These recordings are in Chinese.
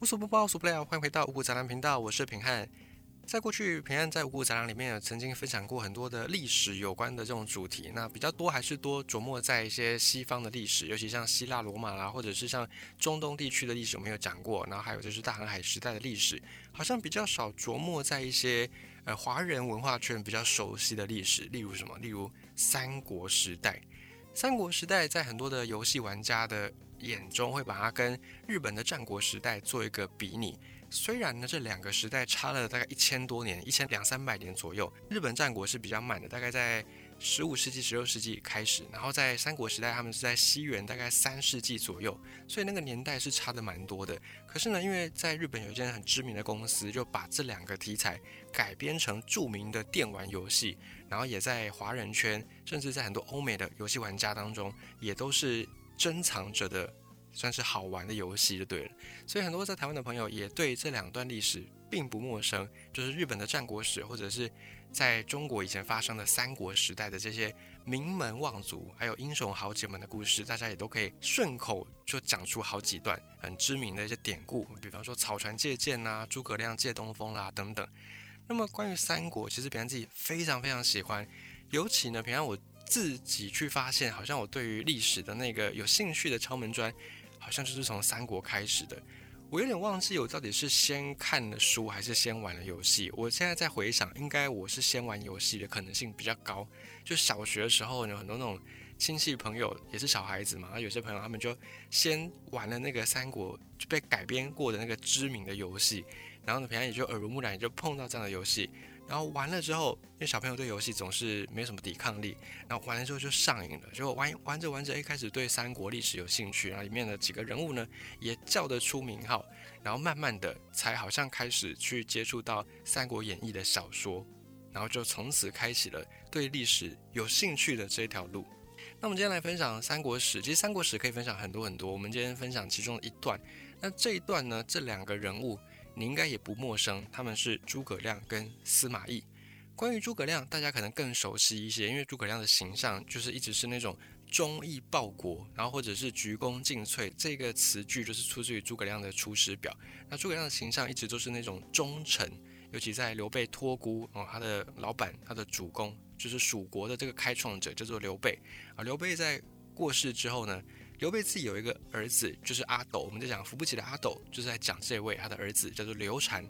无所不包，无所不聊，欢迎回到五谷杂粮频道，我是平汉。在过去，平安在五谷杂粮里面也曾经分享过很多的历史有关的这种主题，那比较多还是多琢磨在一些西方的历史，尤其像希腊罗马啦，或者是像中东地区的历史，我们有讲过。然后还有就是大航海时代的历史，好像比较少琢磨在一些呃华人文化圈比较熟悉的历史，例如什么？例如三国时代。三国时代在很多的游戏玩家的眼中，会把它跟日本的战国时代做一个比拟。虽然呢，这两个时代差了大概一千多年，一千两三百年左右。日本战国是比较慢的，大概在十五世纪、十六世纪开始，然后在三国时代，他们是在西元大概三世纪左右，所以那个年代是差的蛮多的。可是呢，因为在日本有一间很知名的公司，就把这两个题材改编成著名的电玩游戏，然后也在华人圈，甚至在很多欧美的游戏玩家当中，也都是珍藏着的。算是好玩的游戏就对了，所以很多在台湾的朋友也对这两段历史并不陌生，就是日本的战国史，或者是在中国以前发生的三国时代的这些名门望族，还有英雄豪杰们的故事，大家也都可以顺口就讲出好几段很知名的一些典故，比方说草船借箭呐、诸葛亮借东风啦等等。那么关于三国，其实平安自己非常非常喜欢，尤其呢，平安我自己去发现，好像我对于历史的那个有兴趣的敲门砖。好像就是从三国开始的，我有点忘记我到底是先看了书还是先玩了游戏。我现在在回想，应该我是先玩游戏的可能性比较高。就小学的时候呢，很多那种亲戚朋友也是小孩子嘛，有些朋友他们就先玩了那个三国就被改编过的那个知名的游戏，然后呢，平常也就耳濡目染，也就碰到这样的游戏。然后玩了之后，因为小朋友对游戏总是没什么抵抗力，然后玩了之后就上瘾了，就玩玩着玩着，一开始对三国历史有兴趣，然后里面的几个人物呢也叫得出名号，然后慢慢的才好像开始去接触到《三国演义》的小说，然后就从此开启了对历史有兴趣的这条路。那我们今天来分享三国史，其实三国史可以分享很多很多，我们今天分享其中一段。那这一段呢，这两个人物。你应该也不陌生，他们是诸葛亮跟司马懿。关于诸葛亮，大家可能更熟悉一些，因为诸葛亮的形象就是一直是那种忠义报国，然后或者是鞠躬尽瘁，这个词句就是出自于诸葛亮的《出师表》。那诸葛亮的形象一直都是那种忠臣，尤其在刘备托孤哦，他的老板，他的主公就是蜀国的这个开创者叫做刘备啊。刘备在过世之后呢？刘备自己有一个儿子，就是阿斗。我们在讲扶不起的阿斗，就是在讲这位他的儿子叫做刘禅。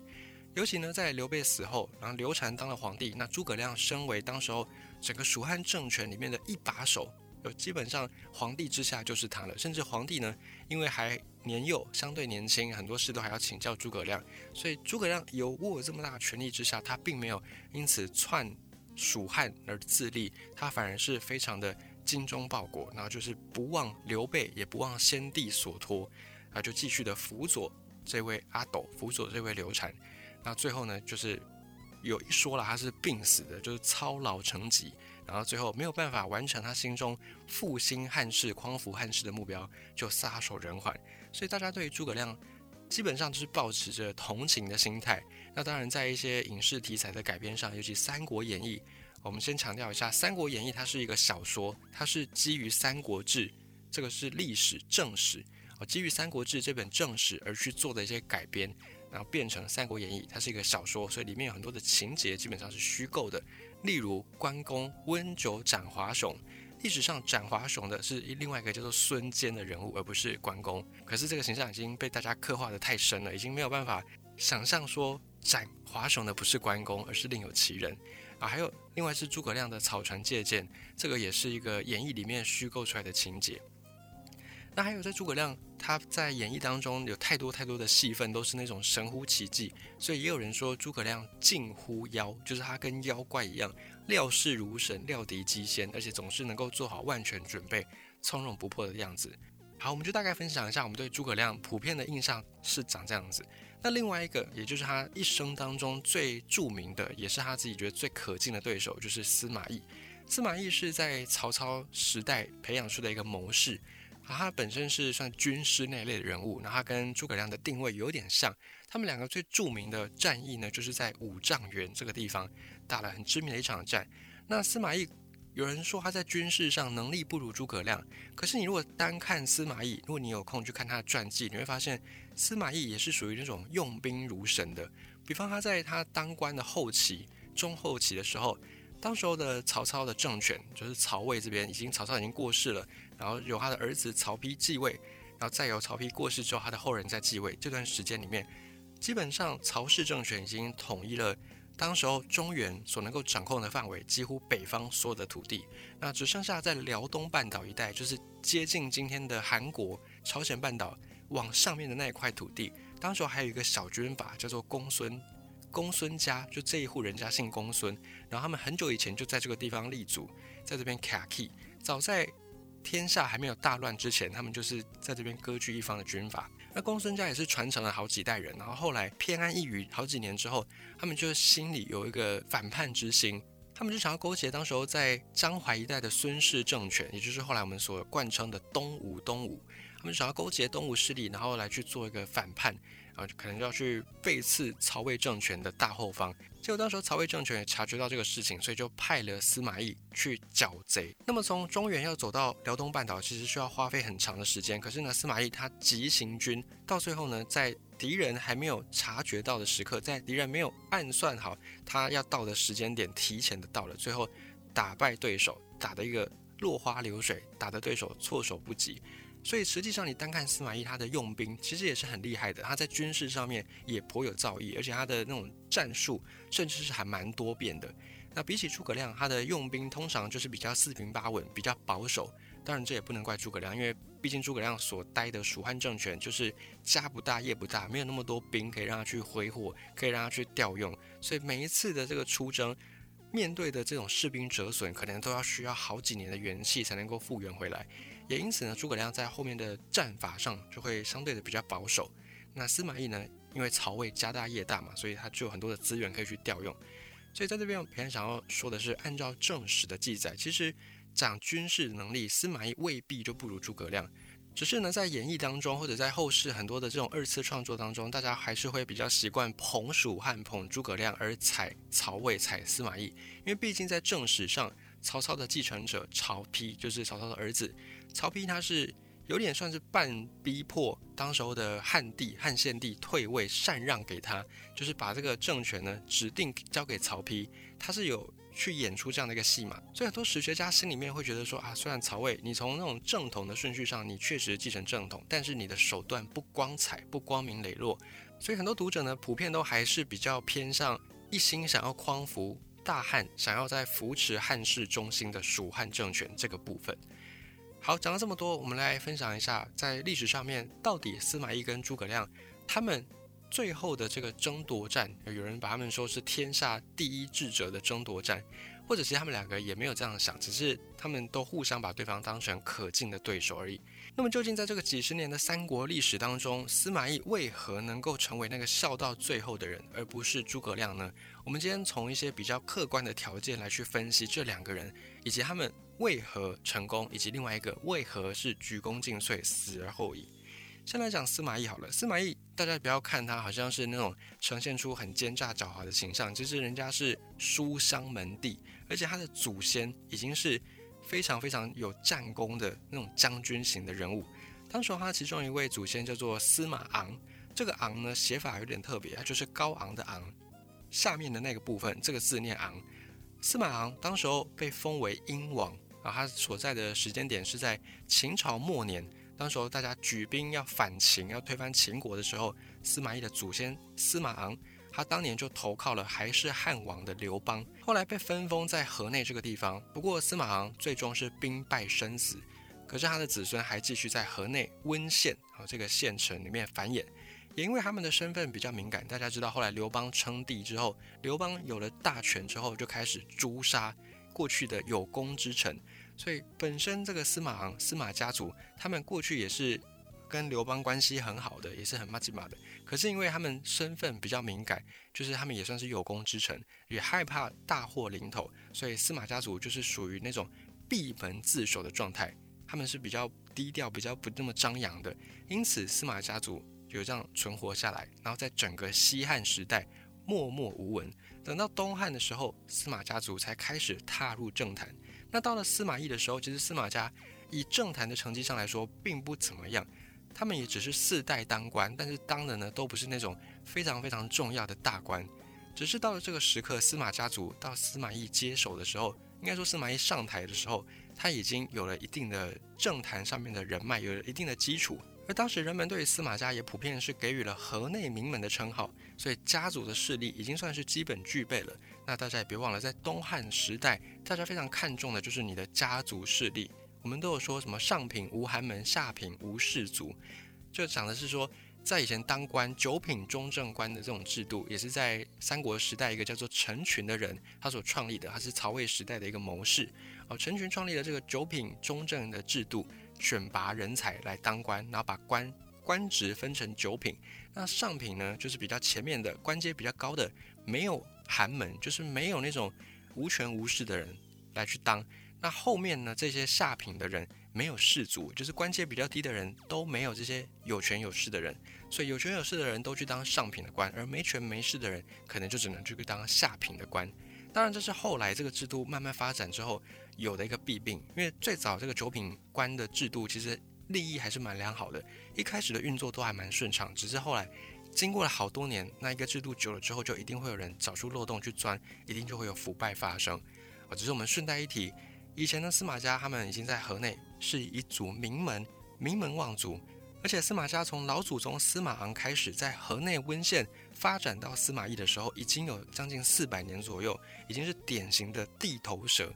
尤其呢，在刘备死后，然后刘禅当了皇帝，那诸葛亮身为当时候整个蜀汉政权里面的一把手，有基本上皇帝之下就是他了。甚至皇帝呢，因为还年幼，相对年轻，很多事都还要请教诸葛亮。所以诸葛亮有握这么大权力之下，他并没有因此篡蜀汉而自立，他反而是非常的。精忠报国，然后就是不忘刘备，也不忘先帝所托，啊，就继续的辅佐这位阿斗，辅佐这位刘禅。那最后呢，就是有一说了，他是病死的，就是操劳成疾，然后最后没有办法完成他心中复兴汉室、匡扶汉室的目标，就撒手人寰。所以大家对诸葛亮基本上就是保持着同情的心态。那当然，在一些影视题材的改编上，尤其《三国演义》。我们先强调一下，《三国演义》它是一个小说，它是基于《三国志》，这个是历史正史哦，基于《三国志》这本正史而去做的一些改编，然后变成《三国演义》，它是一个小说，所以里面有很多的情节基本上是虚构的。例如关公温酒斩华雄，历史上斩华雄的是另外一个叫做孙坚的人物，而不是关公。可是这个形象已经被大家刻画的太深了，已经没有办法想象说斩华雄的不是关公，而是另有其人。啊，还有另外是诸葛亮的草船借箭，这个也是一个演义里面虚构出来的情节。那还有在诸葛亮他在演义当中有太多太多的戏份都是那种神乎其技，所以也有人说诸葛亮近乎妖，就是他跟妖怪一样，料事如神，料敌机先，而且总是能够做好万全准备，从容不迫的样子。好，我们就大概分享一下我们对诸葛亮普遍的印象是长这样子。那另外一个，也就是他一生当中最著名的，也是他自己觉得最可敬的对手，就是司马懿。司马懿是在曹操时代培养出的一个谋士，啊，他本身是算军师那一类的人物。那他跟诸葛亮的定位有点像，他们两个最著名的战役呢，就是在五丈原这个地方打了很知名的一场战。那司马懿。有人说他在军事上能力不如诸葛亮，可是你如果单看司马懿，如果你有空去看他的传记，你会发现，司马懿也是属于那种用兵如神的。比方他在他当官的后期、中后期的时候，当时候的曹操的政权就是曹魏这边已经曹操已经过世了，然后由他的儿子曹丕继位，然后再由曹丕过世之后，他的后人在继位。这段时间里面，基本上曹氏政权已经统一了。当时候中原所能够掌控的范围，几乎北方所有的土地，那只剩下在辽东半岛一带，就是接近今天的韩国、朝鲜半岛往上面的那一块土地。当时候还有一个小军阀叫做公孙，公孙家就这一户人家姓公孙，然后他们很久以前就在这个地方立足，在这边卡 key。早在天下还没有大乱之前，他们就是在这边割据一方的军阀。那公孙家也是传承了好几代人，然后后来偏安一隅好几年之后，他们就心里有一个反叛之心，他们就想要勾结当时候在江淮一带的孙氏政权，也就是后来我们所贯称的东吴。东吴，他们想要勾结东吴势力，然后来去做一个反叛。然后可能就要去背刺曹魏政权的大后方，结果当时曹魏政权也察觉到这个事情，所以就派了司马懿去剿贼。那么从中原要走到辽东半岛，其实需要花费很长的时间。可是呢，司马懿他急行军，到最后呢，在敌人还没有察觉到的时刻，在敌人没有暗算好他要到的时间点，提前的到了，最后打败对手，打的一个落花流水，打的对手措手不及。所以实际上，你单看司马懿他的用兵，其实也是很厉害的。他在军事上面也颇有造诣，而且他的那种战术甚至是还蛮多变的。那比起诸葛亮，他的用兵通常就是比较四平八稳，比较保守。当然，这也不能怪诸葛亮，因为毕竟诸葛亮所待的蜀汉政权就是家不大业不大，没有那么多兵可以让他去挥霍，可以让他去调用。所以每一次的这个出征，面对的这种士兵折损，可能都要需要好几年的元气才能够复原回来。也因此呢，诸葛亮在后面的战法上就会相对的比较保守。那司马懿呢，因为曹魏家大业大嘛，所以他就有很多的资源可以去调用。所以在这边，我平想要说的是，按照正史的记载，其实讲军事能力，司马懿未必就不如诸葛亮。只是呢，在演义当中，或者在后世很多的这种二次创作当中，大家还是会比较习惯捧蜀汉、捧诸葛亮，而踩曹魏、踩司马懿。因为毕竟在正史上，曹操的继承者曹丕就是曹操的儿子。曹丕他是有点算是半逼迫当时候的汉帝汉献帝退位禅让给他，就是把这个政权呢指定交给曹丕，他是有去演出这样的一个戏码。所以很多史学家心里面会觉得说啊，虽然曹魏你从那种正统的顺序上你确实继承正统，但是你的手段不光彩不光明磊落，所以很多读者呢普遍都还是比较偏向一心想要匡扶大汉，想要在扶持汉室中心的蜀汉政权这个部分。好，讲了这么多，我们来分享一下，在历史上面到底司马懿跟诸葛亮他们最后的这个争夺战，有人把他们说是天下第一智者的争夺战，或者其实他们两个也没有这样想，只是他们都互相把对方当成可敬的对手而已。那么究竟在这个几十年的三国历史当中，司马懿为何能够成为那个笑到最后的人，而不是诸葛亮呢？我们今天从一些比较客观的条件来去分析这两个人以及他们。为何成功，以及另外一个为何是鞠躬尽瘁，死而后已。先来讲司马懿好了，司马懿大家不要看他好像是那种呈现出很奸诈狡猾的形象，其实人家是书香门第，而且他的祖先已经是非常非常有战功的那种将军型的人物。当时他其中一位祖先叫做司马昂，这个昂呢写法有点特别，就是高昂的昂，下面的那个部分这个字念昂。司马昂当时候被封为英王。啊，他所在的时间点是在秦朝末年，当时候大家举兵要反秦，要推翻秦国的时候，司马懿的祖先司马昂，他当年就投靠了还是汉王的刘邦，后来被分封在河内这个地方。不过司马昂最终是兵败身死，可是他的子孙还继续在河内温县啊这个县城里面繁衍，也因为他们的身份比较敏感，大家知道后来刘邦称帝之后，刘邦有了大权之后，就开始诛杀。过去的有功之臣，所以本身这个司马昂、司马家族，他们过去也是跟刘邦关系很好的，也是很马吉马的。可是因为他们身份比较敏感，就是他们也算是有功之臣，也害怕大祸临头，所以司马家族就是属于那种闭门自守的状态。他们是比较低调、比较不那么张扬的，因此司马家族有这样存活下来，然后在整个西汉时代默默无闻。等到东汉的时候，司马家族才开始踏入政坛。那到了司马懿的时候，其实司马家以政坛的成绩上来说，并不怎么样。他们也只是四代当官，但是当的呢都不是那种非常非常重要的大官。只是到了这个时刻，司马家族到司马懿接手的时候，应该说司马懿上台的时候，他已经有了一定的政坛上面的人脉，有了一定的基础。而当时人们对司马家也普遍是给予了河内名门的称号，所以家族的势力已经算是基本具备了。那大家也别忘了，在东汉时代，大家非常看重的就是你的家族势力。我们都有说什么上品无寒门，下品无士族，就讲的是说。在以前当官九品中正官的这种制度，也是在三国时代一个叫做陈群的人他所创立的，他是曹魏时代的一个谋士哦。陈群创立了这个九品中正的制度，选拔人才来当官，然后把官官职分成九品。那上品呢，就是比较前面的官阶比较高的，没有寒门，就是没有那种无权无势的人来去当。那后面呢，这些下品的人没有士族，就是官阶比较低的人都没有这些有权有势的人。所以有权有势的人都去当上品的官，而没权没势的人可能就只能去当下品的官。当然，这是后来这个制度慢慢发展之后有的一个弊病。因为最早这个九品官的制度其实利益还是蛮良好的，一开始的运作都还蛮顺畅。只是后来经过了好多年，那一个制度久了之后，就一定会有人找出漏洞去钻，一定就会有腐败发生。啊，只是我们顺带一提，以前的司马家他们已经在河内是一族名门，名门望族。而且司马家从老祖宗司马昂开始，在河内温县发展到司马懿的时候，已经有将近四百年左右，已经是典型的地头蛇。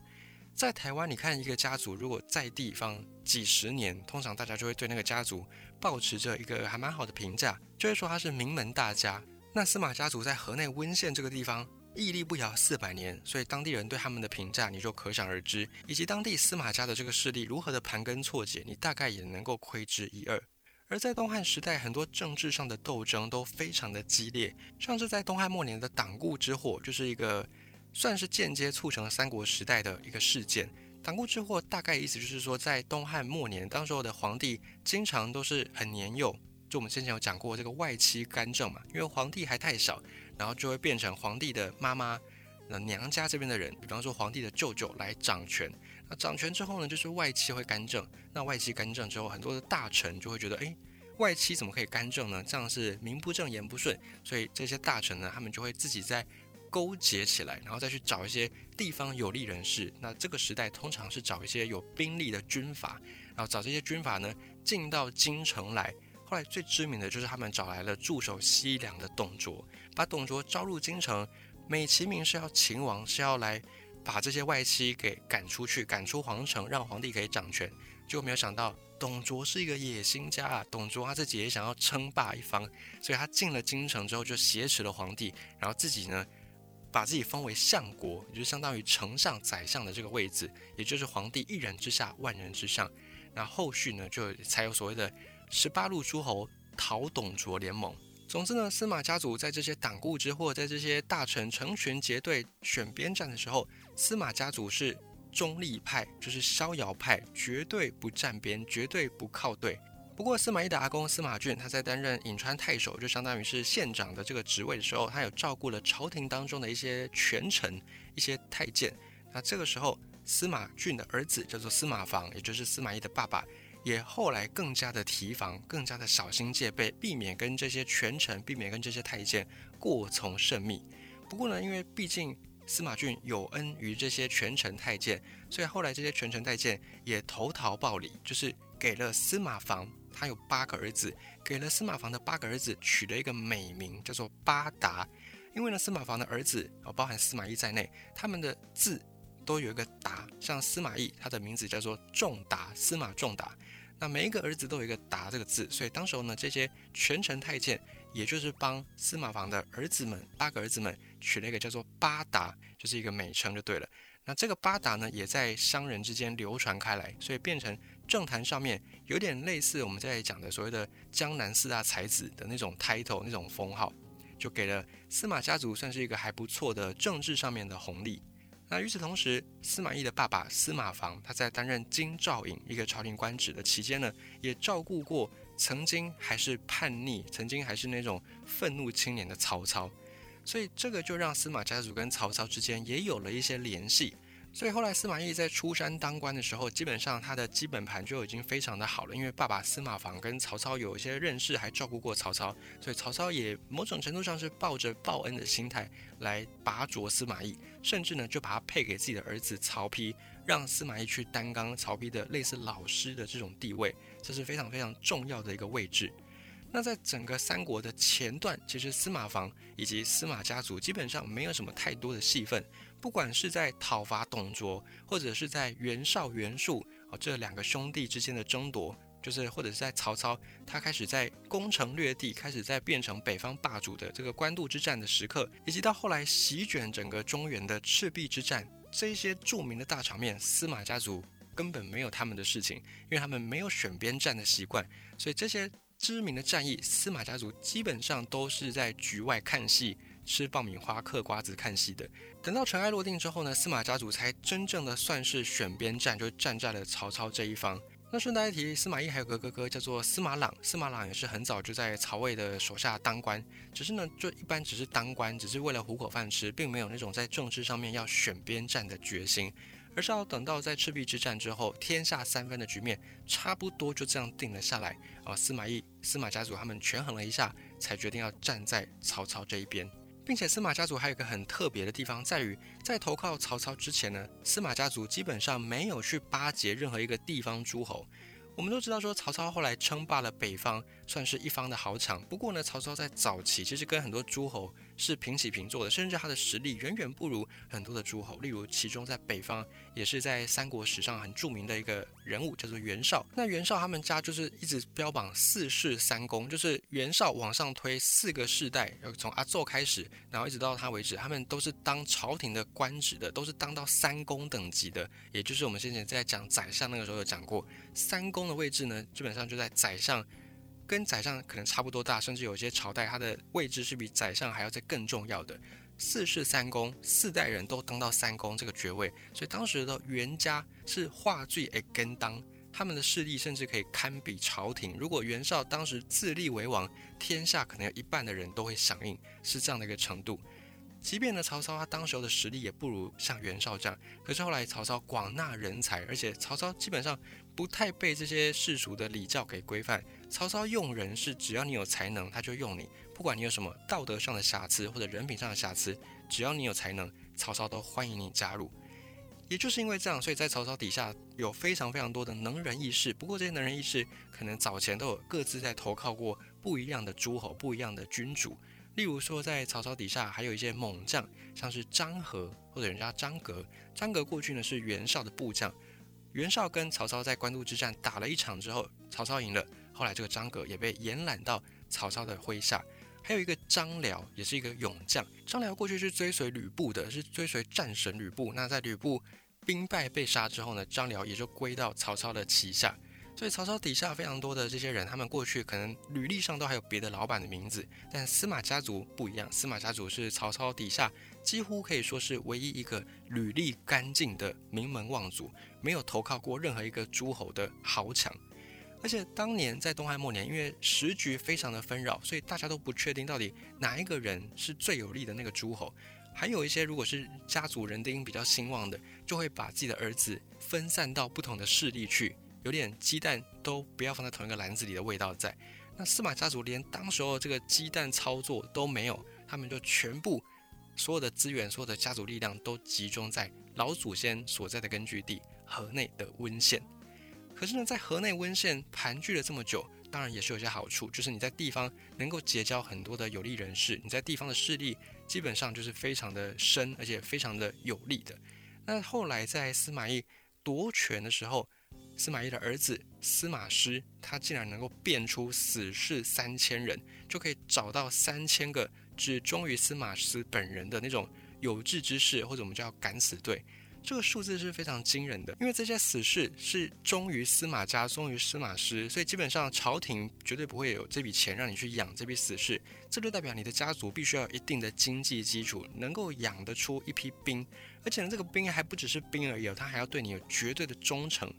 在台湾，你看一个家族如果在地方几十年，通常大家就会对那个家族保持着一个还蛮好的评价，就会说他是名门大家。那司马家族在河内温县这个地方屹立不摇四百年，所以当地人对他们的评价你就可想而知，以及当地司马家的这个势力如何的盘根错节，你大概也能够窥知一二。而在东汉时代，很多政治上的斗争都非常的激烈，像是在东汉末年的党锢之祸，就是一个算是间接促成了三国时代的一个事件。党锢之祸大概意思就是说，在东汉末年，当时候的皇帝经常都是很年幼，就我们之前有讲过这个外戚干政嘛，因为皇帝还太小，然后就会变成皇帝的妈妈、那娘家这边的人，比方说皇帝的舅舅来掌权。那掌权之后呢，就是外戚会干政。那外戚干政之后，很多的大臣就会觉得，哎，外戚怎么可以干政呢？这样是名不正言不顺。所以这些大臣呢，他们就会自己在勾结起来，然后再去找一些地方有利人士。那这个时代通常是找一些有兵力的军阀，然后找这些军阀呢进到京城来。后来最知名的就是他们找来了驻守西凉的董卓，把董卓招入京城，美其名是要秦王，是要来。把这些外戚给赶出去，赶出皇城，让皇帝可以掌权。就没有想到，董卓是一个野心家啊！董卓他自己也想要称霸一方，所以他进了京城之后，就挟持了皇帝，然后自己呢，把自己封为相国，也就相当于丞相、宰相的这个位置，也就是皇帝一人之下，万人之上。那后续呢，就才有所谓的十八路诸侯讨董卓联盟。总之呢，司马家族在这些党锢之祸，在这些大臣成群结队选边站的时候，司马家族是中立派，就是逍遥派，绝对不站边，绝对不靠队。不过司马懿的阿公司马俊，他在担任颍川太守，就相当于是县长的这个职位的时候，他有照顾了朝廷当中的一些权臣、一些太监。那这个时候，司马俊的儿子叫做司马防，也就是司马懿的爸爸。也后来更加的提防，更加的小心戒备，避免跟这些权臣，避免跟这些太监过从甚密。不过呢，因为毕竟司马俊有恩于这些权臣太监，所以后来这些权臣太监也投桃报李，就是给了司马防，他有八个儿子，给了司马房的八个儿子取了一个美名，叫做八达。因为呢，司马房的儿子啊，包含司马懿在内，他们的字都有一个达，像司马懿，他的名字叫做仲达，司马仲达。那每一个儿子都有一个“达”这个字，所以当时候呢，这些权臣太监，也就是帮司马房的儿子们八个儿子们取了一个叫做“八达”，就是一个美称就对了。那这个“八达”呢，也在商人之间流传开来，所以变成政坛上面有点类似我们在讲的所谓的江南四大才子的那种 title 那种封号，就给了司马家族算是一个还不错的政治上面的红利。那与此同时，司马懿的爸爸司马防，他在担任京兆尹一个朝廷官职的期间呢，也照顾过曾经还是叛逆、曾经还是那种愤怒青年的曹操，所以这个就让司马家族跟曹操之间也有了一些联系。所以后来司马懿在出山当官的时候，基本上他的基本盘就已经非常的好了。因为爸爸司马防跟曹操有一些认识，还照顾过曹操，所以曹操也某种程度上是抱着报恩的心态来拔擢司马懿，甚至呢就把他配给自己的儿子曹丕，让司马懿去担纲曹丕的类似老师的这种地位，这是非常非常重要的一个位置。那在整个三国的前段，其实司马防以及司马家族基本上没有什么太多的戏份。不管是在讨伐董卓，或者是在袁绍、袁术哦这两个兄弟之间的争夺，就是或者是在曹操他开始在攻城略地，开始在变成北方霸主的这个官渡之战的时刻，以及到后来席卷整个中原的赤壁之战，这些著名的大场面，司马家族根本没有他们的事情，因为他们没有选边站的习惯，所以这些知名的战役，司马家族基本上都是在局外看戏。吃爆米花、嗑瓜子、看戏的。等到尘埃落定之后呢，司马家族才真正的算是选边站，就站在了曹操这一方。那顺带一提，司马懿还有个哥哥叫做司马朗，司马朗也是很早就在曹魏的手下当官，只是呢，就一般只是当官，只是为了糊口饭吃，并没有那种在政治上面要选边站的决心，而是要等到在赤壁之战之后，天下三分的局面差不多就这样定了下来啊。司马懿、司马家族他们权衡了一下，才决定要站在曹操这一边。并且司马家族还有一个很特别的地方，在于在投靠曹操之前呢，司马家族基本上没有去巴结任何一个地方诸侯。我们都知道说，曹操后来称霸了北方，算是一方的豪强。不过呢，曹操在早期其实跟很多诸侯。是平起平坐的，甚至他的实力远远不如很多的诸侯。例如，其中在北方也是在三国史上很著名的一个人物，叫做袁绍。那袁绍他们家就是一直标榜四世三公，就是袁绍往上推四个世代，要从阿奏开始，然后一直到他为止，他们都是当朝廷的官职的，都是当到三公等级的。也就是我们先前在讲宰相那个时候有讲过，三公的位置呢，基本上就在宰相。跟宰相可能差不多大，甚至有些朝代他的位置是比宰相还要再更重要的。四世三公，四代人都登到三公这个爵位，所以当时的袁家是话最诶跟当，他们的势力甚至可以堪比朝廷。如果袁绍当时自立为王，天下可能有一半的人都会响应，是这样的一个程度。即便呢，曹操他当时候的实力也不如像袁绍这样，可是后来曹操广纳人才，而且曹操基本上不太被这些世俗的礼教给规范。曹操用人是只要你有才能，他就用你，不管你有什么道德上的瑕疵或者人品上的瑕疵，只要你有才能，曹操都欢迎你加入。也就是因为这样，所以在曹操底下有非常非常多的能人异士。不过这些能人异士可能早前都有各自在投靠过不一样的诸侯、不一样的君主。例如说，在曹操底下还有一些猛将，像是张合或者人家张格。张格过去呢是袁绍的部将，袁绍跟曹操在官渡之战打了一场之后，曹操赢了。后来这个张格也被延揽到曹操的麾下。还有一个张辽，也是一个勇将。张辽过去是追随吕布的，是追随战神吕布。那在吕布兵败被杀之后呢，张辽也就归到曹操的旗下。所以曹操底下非常多的这些人，他们过去可能履历上都还有别的老板的名字，但司马家族不一样。司马家族是曹操底下几乎可以说是唯一一个履历干净的名门望族，没有投靠过任何一个诸侯的豪强。而且当年在东汉末年，因为时局非常的纷扰，所以大家都不确定到底哪一个人是最有利的那个诸侯。还有一些如果是家族人丁比较兴旺的，就会把自己的儿子分散到不同的势力去。有点鸡蛋都不要放在同一个篮子里的味道在。那司马家族连当时候这个鸡蛋操作都没有，他们就全部所有的资源、所有的家族力量都集中在老祖先所在的根据地河内的温县。可是呢，在河内温县盘踞了这么久，当然也是有些好处，就是你在地方能够结交很多的有利人士，你在地方的势力基本上就是非常的深，而且非常的有利的。那后来在司马懿夺权的时候，司马懿的儿子司马师，他竟然能够变出死士三千人，就可以找到三千个只忠于司马师本人的那种有志之士，或者我们叫敢死队。这个数字是非常惊人的，因为这些死士是忠于司马家、忠于司马师，所以基本上朝廷绝对不会有这笔钱让你去养这批死士。这就代表你的家族必须要有一定的经济基础，能够养得出一批兵，而且呢，这个兵还不只是兵而已，他还要对你有绝对的忠诚。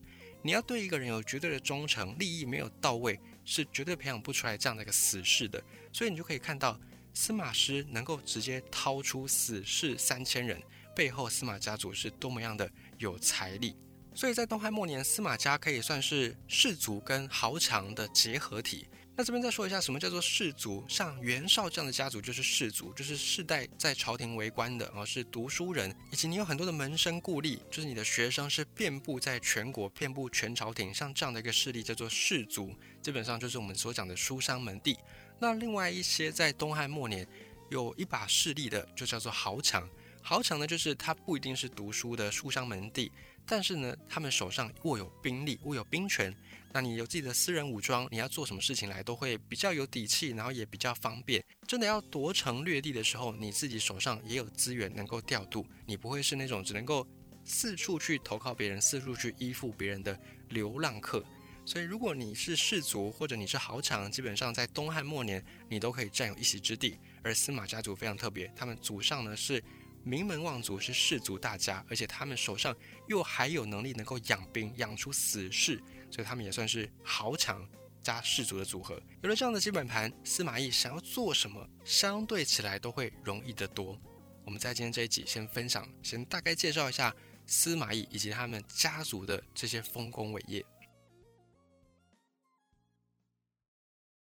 你要对一个人有绝对的忠诚，利益没有到位，是绝对培养不出来这样的一个死士的。所以你就可以看到，司马师能够直接掏出死士三千人，背后司马家族是多么样的有财力。所以在东汉末年，司马家可以算是士族跟豪强的结合体。那这边再说一下，什么叫做士族？像袁绍这样的家族就是士族，就是世代在朝廷为官的，而是读书人，以及你有很多的门生故吏，就是你的学生是遍布在全国、遍布全朝廷，像这样的一个势力叫做士族，基本上就是我们所讲的书香门第。那另外一些在东汉末年有一把势力的，就叫做豪强。豪强呢，就是他不一定是读书的书香门第，但是呢，他们手上握有兵力，握有兵权。那你有自己的私人武装，你要做什么事情来都会比较有底气，然后也比较方便。真的要夺城掠地的时候，你自己手上也有资源能够调度，你不会是那种只能够四处去投靠别人、四处去依附别人的流浪客。所以，如果你是士族或者你是豪强，基本上在东汉末年你都可以占有一席之地。而司马家族非常特别，他们祖上呢是名门望族，是士族大家，而且他们手上又还有能力能够养兵，养出死士。所以他们也算是豪强加士族的组合。有了这样的基本盘，司马懿想要做什么，相对起来都会容易得多。我们在今天这一集先分享，先大概介绍一下司马懿以及他们家族的这些丰功伟业。